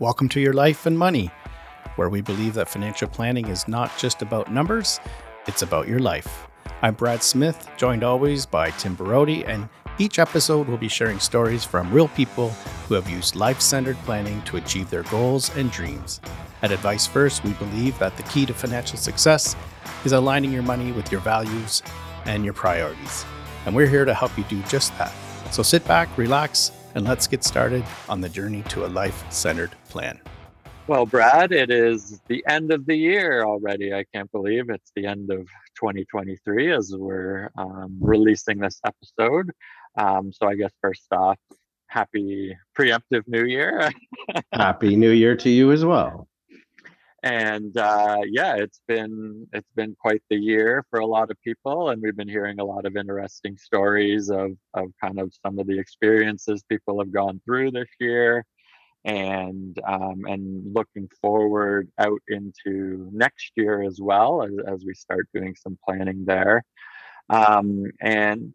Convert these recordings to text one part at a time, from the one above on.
Welcome to Your Life and Money, where we believe that financial planning is not just about numbers, it's about your life. I'm Brad Smith, joined always by Tim Borody, and each episode we'll be sharing stories from real people who have used life centered planning to achieve their goals and dreams. At Advice First, we believe that the key to financial success is aligning your money with your values and your priorities. And we're here to help you do just that. So sit back, relax, and let's get started on the journey to a life centered plan. Well, Brad, it is the end of the year already. I can't believe it's the end of 2023 as we're um, releasing this episode. Um, so, I guess first off, happy preemptive new year. happy new year to you as well and uh, yeah, it's been it's been quite the year for a lot of people, and we've been hearing a lot of interesting stories of of kind of some of the experiences people have gone through this year, and um, and looking forward out into next year as well as as we start doing some planning there, um, and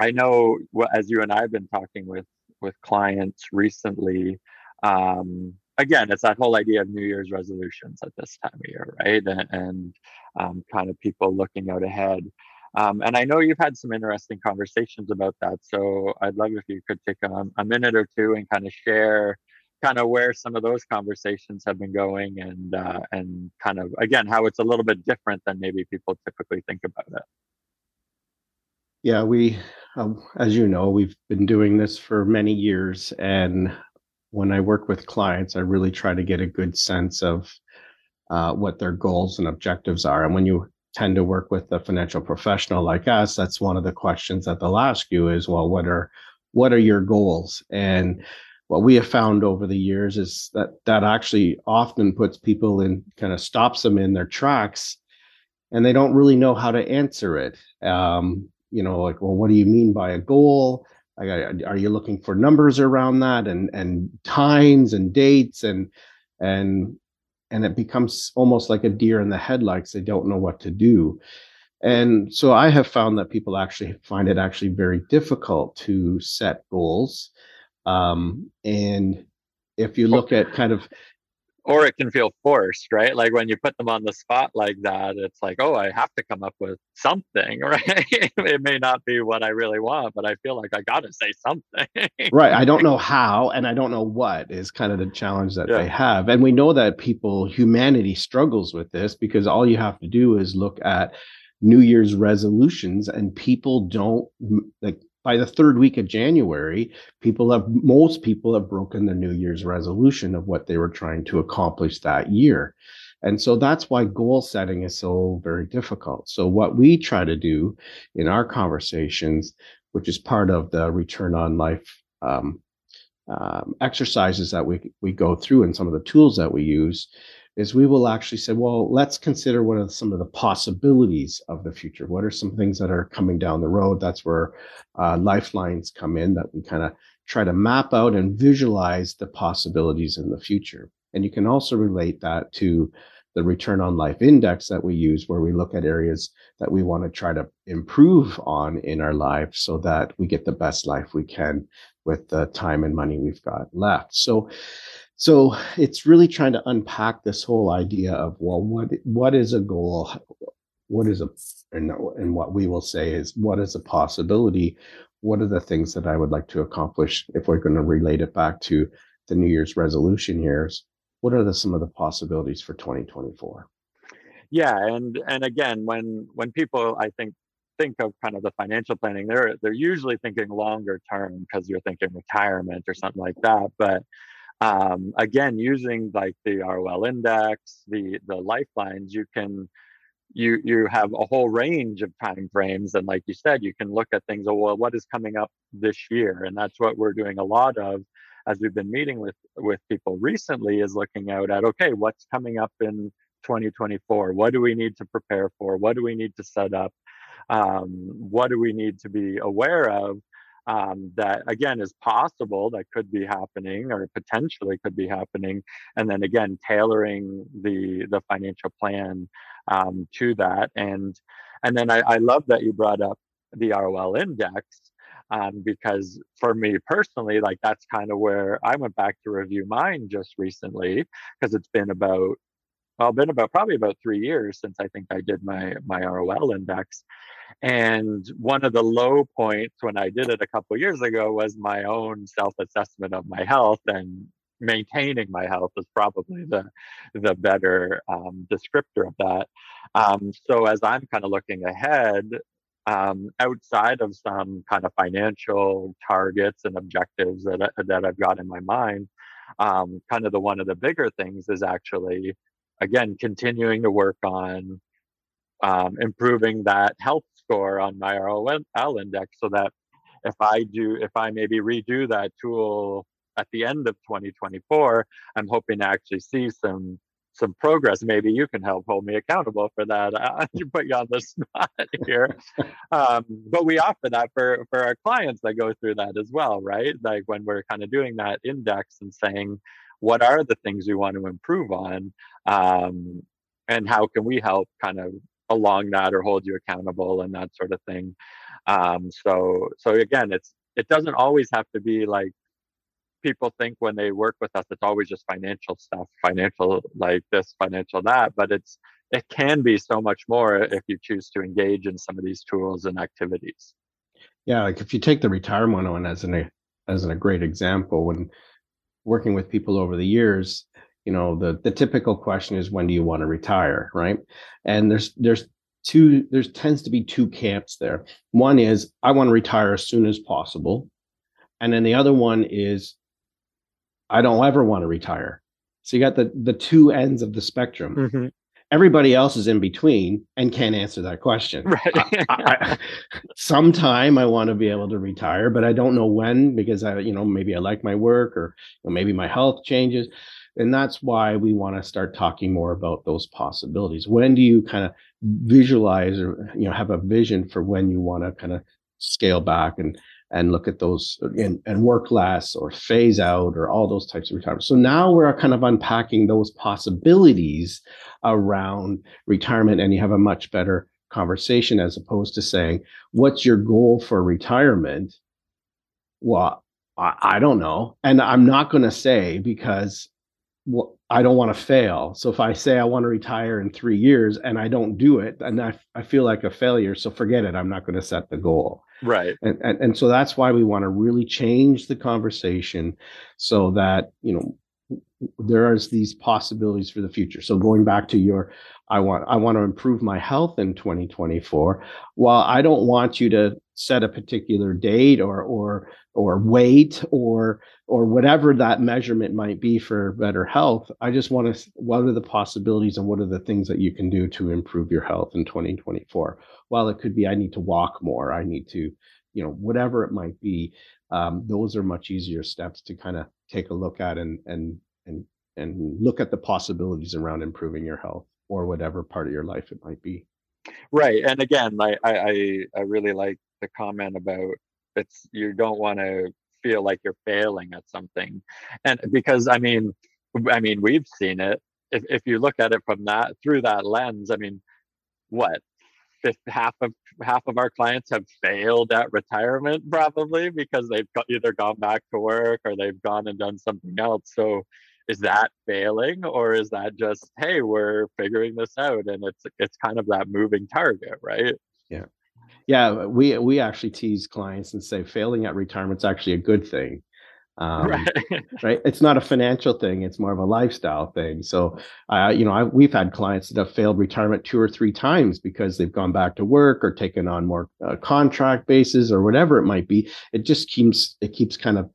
I know as you and I have been talking with with clients recently. Um, again, it's that whole idea of New Year's resolutions at this time of year, right? And, and um, kind of people looking out ahead. Um, and I know you've had some interesting conversations about that. So I'd love if you could take a, a minute or two and kind of share kind of where some of those conversations have been going and uh, and kind of again how it's a little bit different than maybe people typically think about it. Yeah, we, um, as you know, we've been doing this for many years, and when I work with clients, I really try to get a good sense of uh, what their goals and objectives are. And when you tend to work with a financial professional like us, that's one of the questions that they'll ask you is, well, what are what are your goals? And what we have found over the years is that that actually often puts people in kind of stops them in their tracks and they don't really know how to answer it. Um, you know, like, well, what do you mean by a goal? are you looking for numbers around that and and times and dates and and and it becomes almost like a deer in the headlights they don't know what to do. And so i have found that people actually find it actually very difficult to set goals um, and if you look at kind of or it can feel forced, right? Like when you put them on the spot like that, it's like, oh, I have to come up with something, right? it may not be what I really want, but I feel like I got to say something. right. I don't know how and I don't know what is kind of the challenge that yeah. they have. And we know that people, humanity struggles with this because all you have to do is look at New Year's resolutions and people don't like by the third week of January, people have most people have broken the New Year's resolution of what they were trying to accomplish that year. And so that's why goal setting is so very difficult. So, what we try to do in our conversations, which is part of the return on life um, um, exercises that we, we go through and some of the tools that we use, is we will actually say, well, let's consider what are some of the possibilities of the future. What are some things that are coming down the road? That's where uh, lifelines come in that we kind of try to map out and visualize the possibilities in the future. And you can also relate that to the return on life index that we use, where we look at areas that we want to try to improve on in our life so that we get the best life we can with the time and money we've got left. So, so it's really trying to unpack this whole idea of well what what is a goal? What is a and, and what we will say is what is a possibility? What are the things that i would like to accomplish if we're going to relate it back to the new year's resolution years? What are the, some of the possibilities for 2024 yeah and and again when when people i think think of kind of the financial planning they're they're usually thinking longer term because you're thinking retirement or something like that but um, again using like the ROL index, the the lifelines, you can you you have a whole range of time frames, and like you said, you can look at things. Oh, well, what is coming up this year, and that's what we're doing a lot of as we've been meeting with with people recently is looking out at okay, what's coming up in 2024? What do we need to prepare for? What do we need to set up? Um, what do we need to be aware of? Um, that again is possible that could be happening or potentially could be happening and then again tailoring the the financial plan um, to that and and then I, I love that you brought up the ROL index um, because for me personally, like that's kind of where I went back to review mine just recently because it's been about well, been about probably about three years since I think I did my my ROL index. And one of the low points when I did it a couple years ago was my own self-assessment of my health and maintaining my health is probably the the better um, descriptor of that. Um, so as I'm kind of looking ahead, um, outside of some kind of financial targets and objectives that, that I've got in my mind, um, kind of the one of the bigger things is actually, again, continuing to work on um, improving that health score on my ROL index so that if I do, if I maybe redo that tool at the end of 2024, I'm hoping to actually see some some progress. Maybe you can help hold me accountable for that. I you put you on the spot here, um, but we offer that for for our clients that go through that as well, right? Like when we're kind of doing that index and saying, what are the things we want to improve on, um, and how can we help kind of along that or hold you accountable and that sort of thing. Um, so so again, it's it doesn't always have to be like people think when they work with us it's always just financial stuff financial like this financial that but it's it can be so much more if you choose to engage in some of these tools and activities yeah like if you take the retirement one as an as an, a great example when working with people over the years you know the the typical question is when do you want to retire right and there's there's two there's tends to be two camps there one is i want to retire as soon as possible and then the other one is I don't ever want to retire. So you got the the two ends of the spectrum. Mm-hmm. Everybody else is in between and can't answer that question. Right. I, I, sometime I want to be able to retire, but I don't know when because I, you know, maybe I like my work or you know, maybe my health changes. And that's why we want to start talking more about those possibilities. When do you kind of visualize or you know have a vision for when you want to kind of scale back and and look at those uh, and, and work less or phase out or all those types of retirement. So now we're kind of unpacking those possibilities around retirement, and you have a much better conversation as opposed to saying, What's your goal for retirement? Well, I, I don't know. And I'm not going to say because well, I don't want to fail. So if I say I want to retire in three years and I don't do it, and I, I feel like a failure, so forget it. I'm not going to set the goal. Right. And, and, and so that's why we want to really change the conversation so that, you know, there is these possibilities for the future. So going back to your I want I want to improve my health in 2024. While I don't want you to set a particular date or or or weight or or whatever that measurement might be for better health. I just want to what are the possibilities and what are the things that you can do to improve your health in 2024 while it could be i need to walk more i need to you know whatever it might be um, those are much easier steps to kind of take a look at and and and and look at the possibilities around improving your health or whatever part of your life it might be right and again I, I i really like the comment about it's you don't want to feel like you're failing at something and because i mean i mean we've seen it if, if you look at it from that through that lens i mean what if half of half of our clients have failed at retirement probably because they've either gone back to work or they've gone and done something else so is that failing or is that just hey we're figuring this out and it's it's kind of that moving target right yeah yeah, we we actually tease clients and say failing at retirement is actually a good thing. Um, right. right. It's not a financial thing; it's more of a lifestyle thing. So, uh, you know, I, we've had clients that have failed retirement two or three times because they've gone back to work or taken on more uh, contract bases or whatever it might be. It just keeps it keeps kind of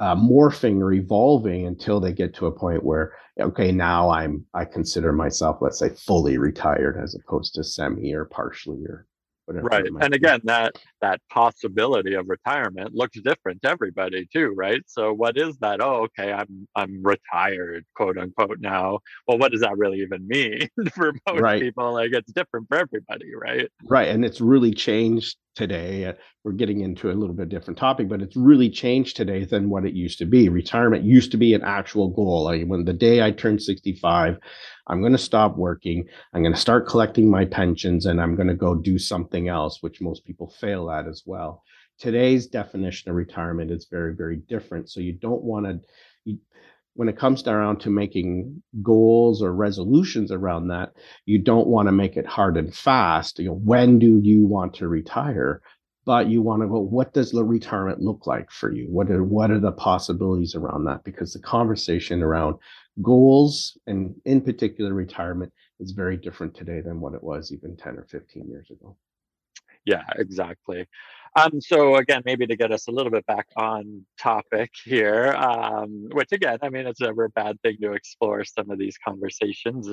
uh, morphing or evolving until they get to a point where okay now i'm i consider myself let's say fully retired as opposed to semi or partially or whatever. Right. And again, that that possibility of retirement looks different to everybody too, right? So what is that? Oh, okay, I'm I'm retired, quote unquote now. Well, what does that really even mean for most right. people? Like it's different for everybody, right? Right. And it's really changed today. Uh, we're getting into a little bit different topic, but it's really changed today than what it used to be. Retirement used to be an actual goal. Like when the day I turned 65, I'm going to stop working. I'm going to start collecting my pensions and I'm going to go do something else, which most people fail at as well. today's definition of retirement is very very different. So you don't want to when it comes down to making goals or resolutions around that you don't want to make it hard and fast you know when do you want to retire? But you want to go what does the retirement look like for you? What are what are the possibilities around that? Because the conversation around goals and in particular retirement is very different today than what it was even 10 or 15 years ago yeah exactly um, so again, maybe to get us a little bit back on topic here, um, which again, I mean, it's never a bad thing to explore some of these conversations.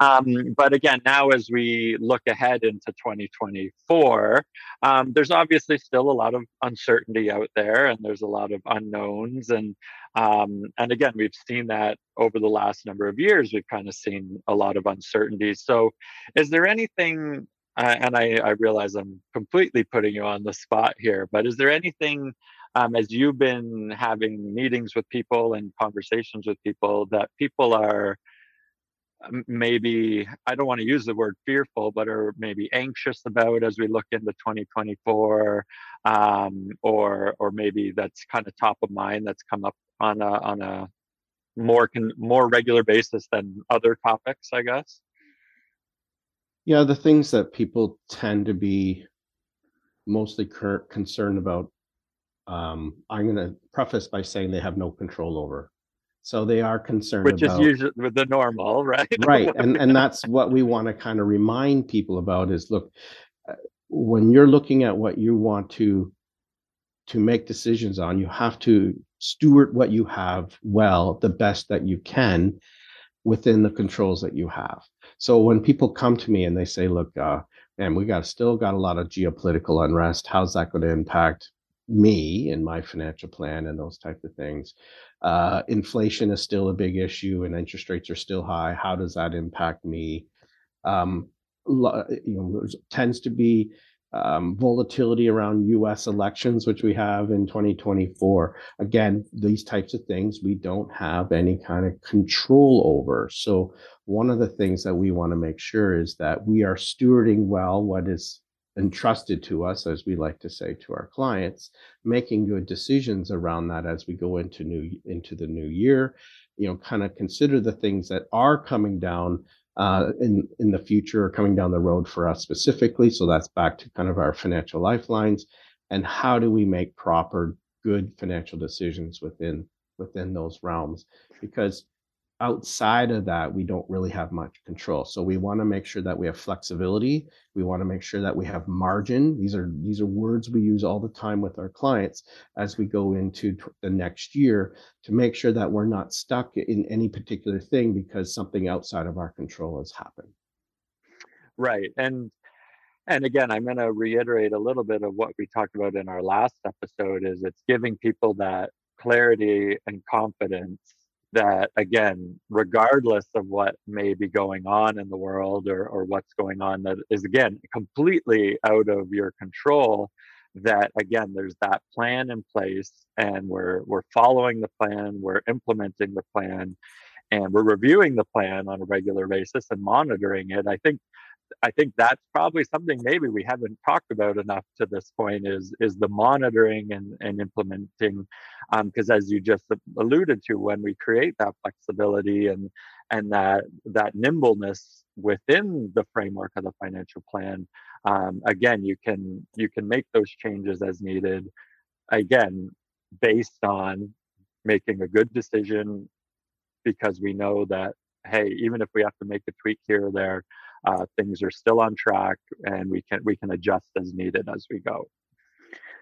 Um, but again, now as we look ahead into 2024, um, there's obviously still a lot of uncertainty out there, and there's a lot of unknowns, and um, and again, we've seen that over the last number of years. We've kind of seen a lot of uncertainty. So, is there anything uh, and I, I realize I'm completely putting you on the spot here, but is there anything um, as you've been having meetings with people and conversations with people that people are maybe I don't want to use the word fearful, but are maybe anxious about as we look into 2024, um, or or maybe that's kind of top of mind that's come up on a on a more con- more regular basis than other topics, I guess. Yeah, the things that people tend to be mostly cur- concerned about, um, I'm going to preface by saying they have no control over. So they are concerned Which about, is usually the normal, right? right, and and that's what we want to kind of remind people about is look, uh, when you're looking at what you want to to make decisions on, you have to steward what you have well, the best that you can within the controls that you have. So when people come to me and they say, look, uh, man, we got still got a lot of geopolitical unrest. How's that going to impact me and my financial plan and those type of things? Uh, inflation is still a big issue and interest rates are still high. How does that impact me? Um, you know, tends to be um, volatility around US elections, which we have in 2024. Again, these types of things we don't have any kind of control over. So, one of the things that we want to make sure is that we are stewarding well what is entrusted to us, as we like to say to our clients, making good decisions around that as we go into new into the new year. You know, kind of consider the things that are coming down uh, in in the future coming down the road for us specifically. So that's back to kind of our financial lifelines, and how do we make proper, good financial decisions within within those realms? Because outside of that, we don't really have much control. So we want to make sure that we have flexibility. We want to make sure that we have margin. These are these are words we use all the time with our clients as we go into the next year to make sure that we're not stuck in any particular thing because something outside of our control has happened. Right. And and again, I'm going to reiterate a little bit of what we talked about in our last episode is it's giving people that clarity and confidence that again regardless of what may be going on in the world or, or what's going on that is again completely out of your control that again there's that plan in place and we're we're following the plan we're implementing the plan and we're reviewing the plan on a regular basis and monitoring it. I think I think that's probably something maybe we haven't talked about enough to this point is is the monitoring and, and implementing because um, as you just alluded to when we create that flexibility and and that that nimbleness within the framework of the financial plan um, again you can you can make those changes as needed again based on making a good decision because we know that hey even if we have to make a tweak here or there uh, things are still on track and we can we can adjust as needed as we go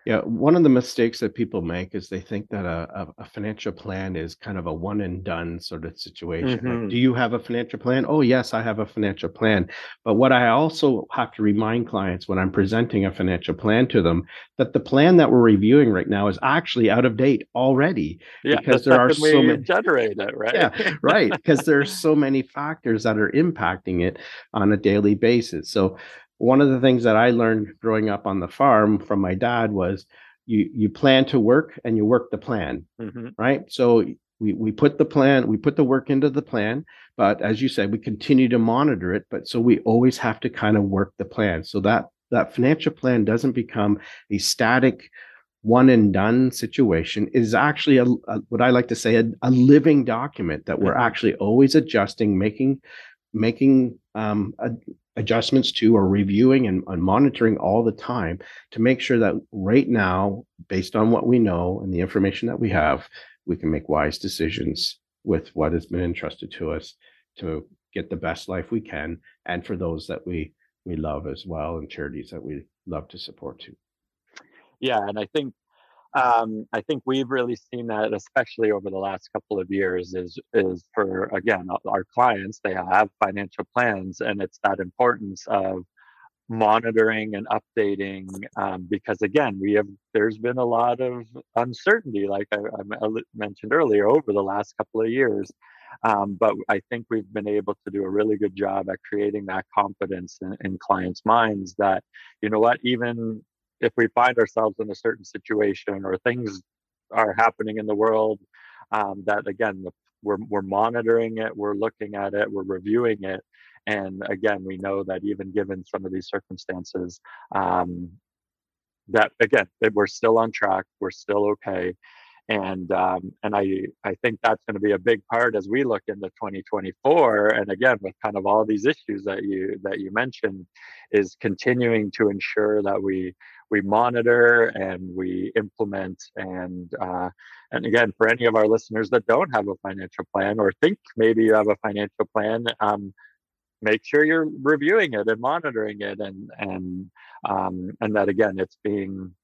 yeah, one of the mistakes that people make is they think that a, a, financial plan is kind of a one and done sort of situation. Mm-hmm. Like, do you have a financial plan? Oh, yes, I have a financial plan. But what I also have to remind clients when I'm presenting a financial plan to them that the plan that we're reviewing right now is actually out of date already yeah, because there are so many generate it, right? Yeah, right. Because there's so many factors that are impacting it on a daily basis. So one of the things that I learned growing up on the farm from my dad was you you plan to work and you work the plan, mm-hmm. right? So we we put the plan, we put the work into the plan, but as you said, we continue to monitor it. But so we always have to kind of work the plan so that that financial plan doesn't become a static one and done situation is actually a, a, what I like to say a, a living document that we're mm-hmm. actually always adjusting, making making um, adjustments to or reviewing and, and, monitoring all the time to make sure that right now, based on what we know and the information that we have, we can make wise decisions with what has been entrusted to us to get the best life we can and for those that we we love as well and charities that we love to support too. Yeah and i think um, I think we've really seen that, especially over the last couple of years, is is for again our clients. They have financial plans, and it's that importance of monitoring and updating um, because again we have there's been a lot of uncertainty like I, I, mentioned earlier over the last couple of years um, but i think we've been able to do a really good job at creating that confidence in, in clients minds that you know what even if we find ourselves in a certain situation or things are happening in the world um, that again we're, we're monitoring it we're looking at it we're reviewing it and again we know that even given some of these circumstances um, that again that we're still on track we're still okay and um, and I I think that's going to be a big part as we look into 2024. And again, with kind of all these issues that you that you mentioned, is continuing to ensure that we we monitor and we implement and uh, and again for any of our listeners that don't have a financial plan or think maybe you have a financial plan um, make sure you're reviewing it and monitoring it and and um, and that again it's being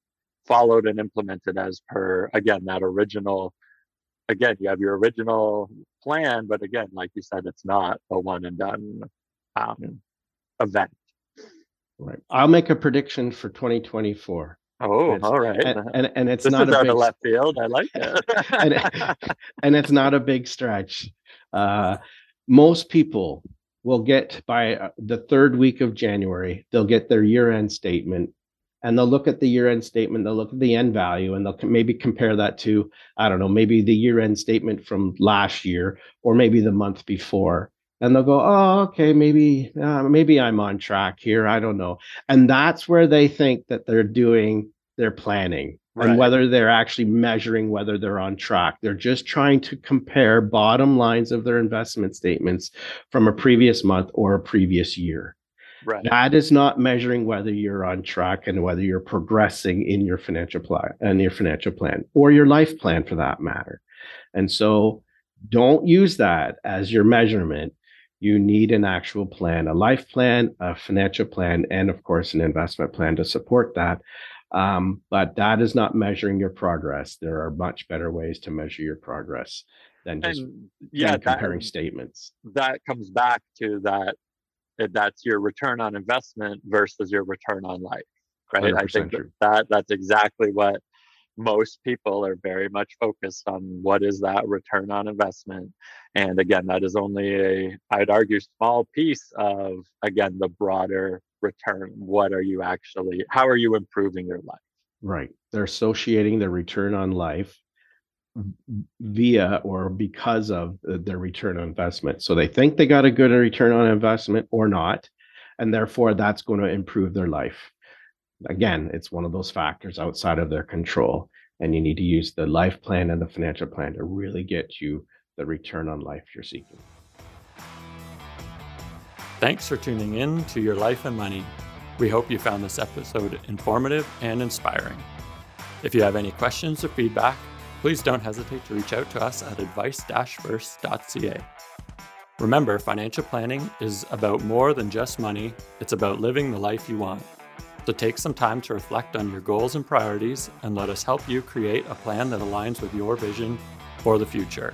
followed and implemented as per again that original again you have your original plan but again like you said it's not a one and done um, event Right. I'll make a prediction for 2024. Oh, it's, all right. And, and, and it's this not a big, left field. I like it. and, and it's not a big stretch. Uh, most people will get by uh, the third week of January, they'll get their year end statement and they'll look at the year end statement, they'll look at the end value, and they'll maybe compare that to, I don't know, maybe the year end statement from last year or maybe the month before and they'll go oh okay maybe uh, maybe i'm on track here i don't know and that's where they think that they're doing their planning right. and whether they're actually measuring whether they're on track they're just trying to compare bottom lines of their investment statements from a previous month or a previous year Right. That is not measuring whether you're on track and whether you're progressing in your financial plan and your financial plan or your life plan for that matter. And so don't use that as your measurement you need an actual plan, a life plan, a financial plan, and of course, an investment plan to support that. Um, but that is not measuring your progress. There are much better ways to measure your progress than just and, yeah, comparing that, statements. That comes back to that that's your return on investment versus your return on life, right? I think that that's exactly what most people are very much focused on what is that return on investment. And again that is only a i'd argue small piece of again the broader return. What are you actually how are you improving your life? Right. They're associating the return on life via or because of their return on investment. So they think they got a good return on investment or not and therefore that's going to improve their life again, it's one of those factors outside of their control. And you need to use the life plan and the financial plan to really get you the return on life you're seeking. Thanks for tuning in to Your Life and Money. We hope you found this episode informative and inspiring. If you have any questions or feedback, please don't hesitate to reach out to us at advice first.ca. Remember, financial planning is about more than just money, it's about living the life you want. So take some time to reflect on your goals and priorities and let us help you create a plan that aligns with your vision for the future.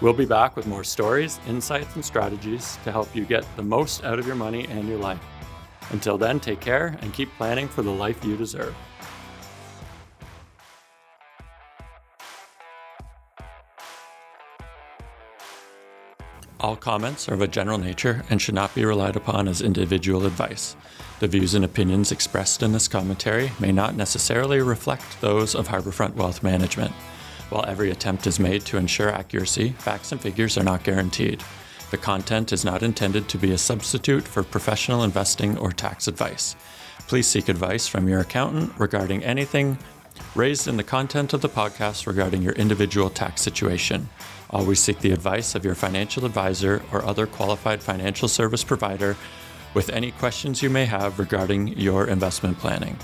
We'll be back with more stories, insights, and strategies to help you get the most out of your money and your life. Until then, take care and keep planning for the life you deserve. All comments are of a general nature and should not be relied upon as individual advice. The views and opinions expressed in this commentary may not necessarily reflect those of Harbourfront Wealth Management. While every attempt is made to ensure accuracy, facts and figures are not guaranteed. The content is not intended to be a substitute for professional investing or tax advice. Please seek advice from your accountant regarding anything raised in the content of the podcast regarding your individual tax situation. Always seek the advice of your financial advisor or other qualified financial service provider with any questions you may have regarding your investment planning.